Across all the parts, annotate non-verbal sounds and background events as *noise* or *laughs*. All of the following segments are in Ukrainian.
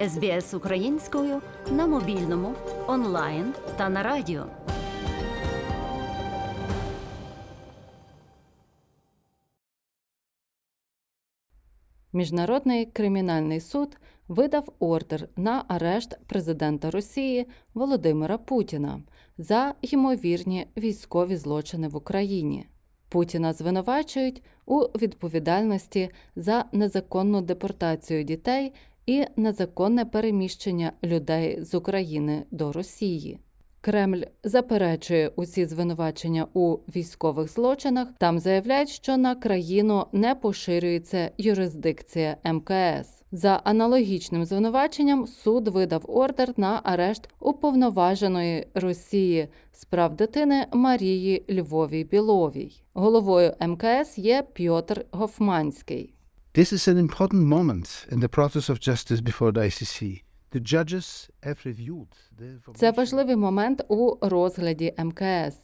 СБС українською на мобільному, онлайн та на радіо. Міжнародний кримінальний суд видав ордер на арешт президента Росії Володимира Путіна за ймовірні військові злочини в Україні. Путіна звинувачують у відповідальності за незаконну депортацію дітей і незаконне переміщення людей з України до Росії. Кремль заперечує усі звинувачення у військових злочинах. Там заявляють, що на країну не поширюється юрисдикція МКС. За аналогічним звинуваченням суд видав ордер на арешт уповноваженої Росії з прав дитини Марії Львовій Біловій. Головою МКС є Пьотр Гофманський. This is an important moment in the process of justice before the ICC. The judges have reviewed the Це важливий момент у розгляді МКС.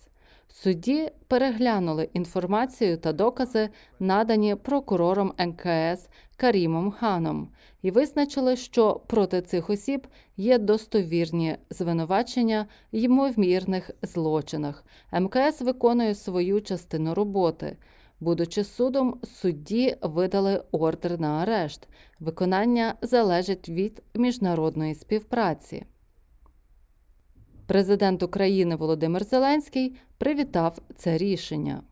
Судді переглянули інформацію та докази, надані прокурором МКС Карімом Ханом, і визначили, що проти цих осіб є достовірні звинувачення ймовірних злочинах. МКС виконує свою частину роботи. Будучи судом, судді видали ордер на арешт. Виконання залежить від міжнародної співпраці. Президент України Володимир Зеленський привітав це рішення.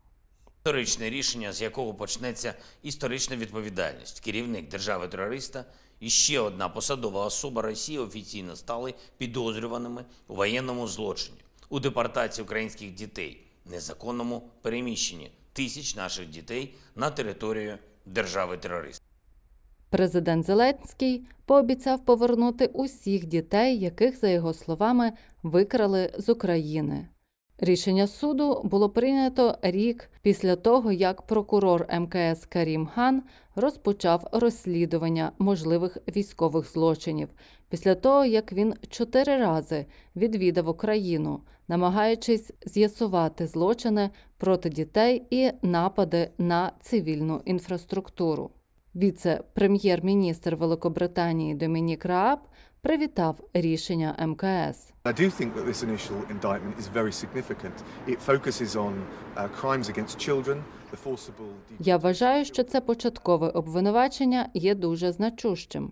Історичне рішення, з якого почнеться історична відповідальність. Керівник держави-терориста і ще одна посадова особа Росії офіційно стали підозрюваними у воєнному злочині, у депортації українських дітей, незаконному переміщенні тисяч наших дітей на територію держави терористів. Президент Зеленський пообіцяв повернути усіх дітей, яких, за його словами, викрали з України. Рішення суду було прийнято рік після того, як прокурор МКС Карім Хан розпочав розслідування можливих військових злочинів після того, як він чотири рази відвідав Україну, намагаючись з'ясувати злочини проти дітей і напади на цивільну інфраструктуру. Віце-прем'єр-міністр Великобританії Домінік Рааб привітав рішення МКС. I do think that this initial indictment is very significant. It focuses on uh, crimes against children, the forcible. Я вважаю, що це початкове обвинувачення є дуже значущим.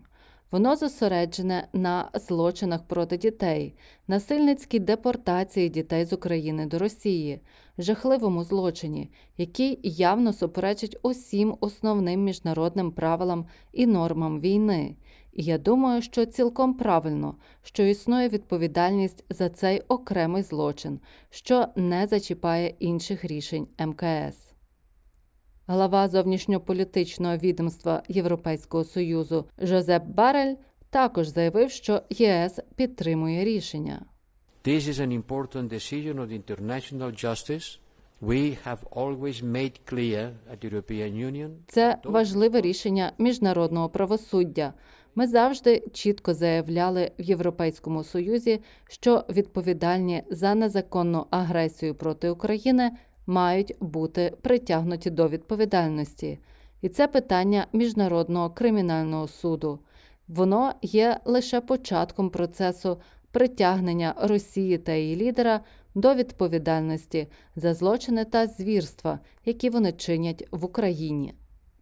Воно зосереджене на злочинах проти дітей, насильницькій депортації дітей з України до Росії, жахливому злочині, який явно суперечить усім основним міжнародним правилам і нормам війни. Я думаю, що цілком правильно, що існує відповідальність за цей окремий злочин, що не зачіпає інших рішень МКС. Глава зовнішньополітичного відомства Європейського союзу Жозеп Барель також заявив, що ЄС підтримує рішення. This is an important decision of international justice. We have always made clear at the European Union. Це важливе рішення міжнародного правосуддя. Ми завжди чітко заявляли в Європейському Союзі, що відповідальні за незаконну агресію проти України мають бути притягнуті до відповідальності. І це питання міжнародного кримінального суду. Воно є лише початком процесу притягнення Росії та її лідера до відповідальності за злочини та звірства, які вони чинять в Україні.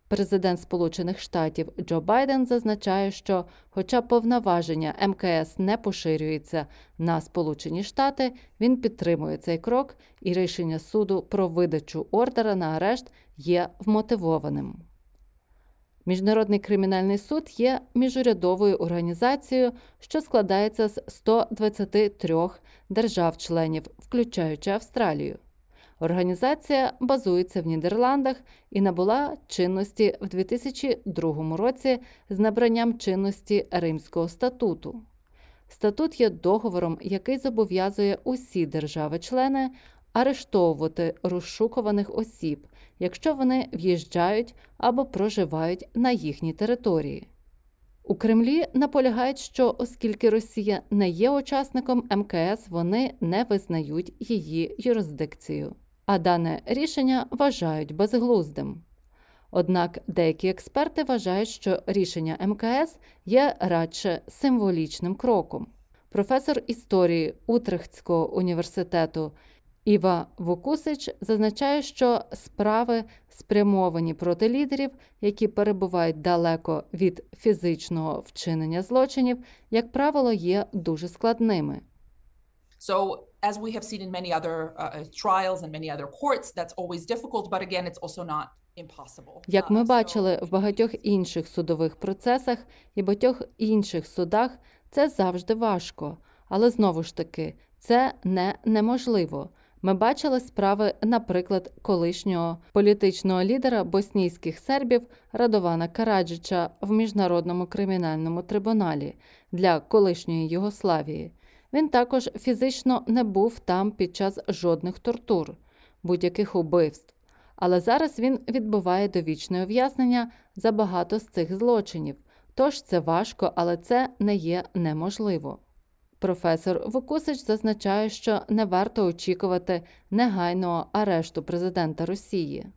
Президент Сполучених Штатів Джо Байден зазначає, що, хоча повноваження МКС не поширюється на Сполучені Штати, він підтримує цей крок, і рішення суду про видачу ордера на арешт є вмотивованим. Міжнародний кримінальний суд є міжурядовою організацією, що складається з 123 держав-членів, включаючи Австралію. Організація базується в Нідерландах і набула чинності в 2002 році з набранням чинності Римського статуту. Статут є договором, який зобов'язує усі держави-члени арештовувати розшукуваних осіб, якщо вони в'їжджають або проживають на їхній території. У Кремлі наполягають, що оскільки Росія не є учасником МКС, вони не визнають її юрисдикцію. А дане рішення вважають безглуздим. Однак деякі експерти вважають, що рішення МКС є радше символічним кроком. Професор історії Утрехтського університету Іва Вукусич зазначає, що справи спрямовані проти лідерів, які перебувають далеко від фізичного вчинення злочинів, як правило, є дуже складними. So, as we have seen in many other uh, trials and many other courts, that's always difficult, but again, it's also not impossible. Як ми Uh, бачили в багатьох інших судових процесах і багатьох інших судах, це завжди важко. Але знову ж таки, це не неможливо. Ми бачили справи, наприклад, колишнього політичного лідера боснійських сербів Радована Караджича в міжнародному кримінальному трибуналі для колишньої Югославії. Він також фізично не був там під час жодних тортур, будь-яких убивств. Але зараз він відбуває довічне ув'язнення за багато з цих злочинів. Тож це важко, але це не є неможливо. Професор Вукусич зазначає, що не варто очікувати негайного арешту президента Росії.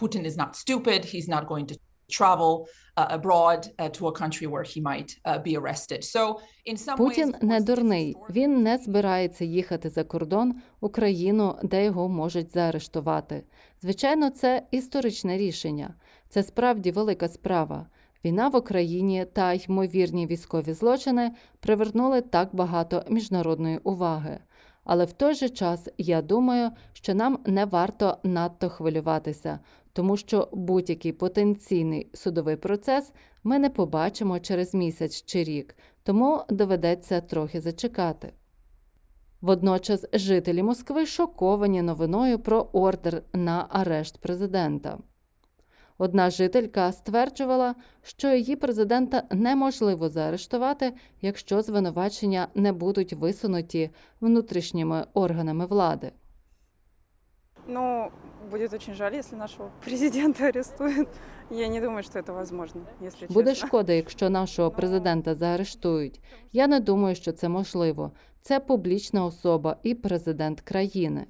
Putin is not stupid. He's not going to travel uh, abroad uh, to a country where he might uh, be arrested. So, in some Путін не дурний. Він не збирається їхати за кордон у країну, де його можуть заарештувати. Звичайно, це історичне рішення. Це справді велика справа. Війна в Україні та ймовірні військові злочини привернули так багато міжнародної уваги. Але в той же час я думаю, що нам не варто надто хвилюватися, тому що будь-який потенційний судовий процес ми не побачимо через місяць чи рік, тому доведеться трохи зачекати. Водночас жителі Москви шоковані новиною про ордер на арешт президента. Одна жителька стверджувала, що її президента неможливо заарештувати, якщо звинувачення не будуть висунуті внутрішніми органами влади. Ну, будет очень жаль, если нашего *laughs* президента арестуют. Я не думаю, что это возможно, если Буде шкода, якщо нашого президента заарештують. Я не думаю, що це можливо. Це публічна особа і президент країни.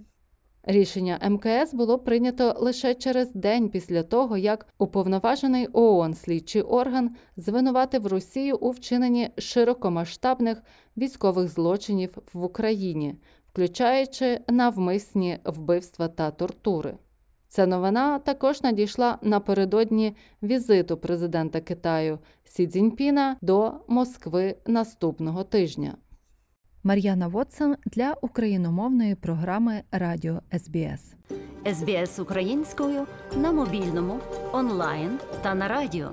Рішення МКС було прийнято лише через день після того, як уповноважений ООН слідчий орган звинуватив Росію у вчиненні широкомасштабних військових злочинів в Україні, включаючи навмисні вбивства та тортури. Ця новина також надійшла напередодні візиту президента Китаю Сі Цзіньпіна до Москви наступного тижня. Мар'яна Вотсон для україномовної програми Радіо СБС. СБС українською на мобільному, онлайн та на радіо.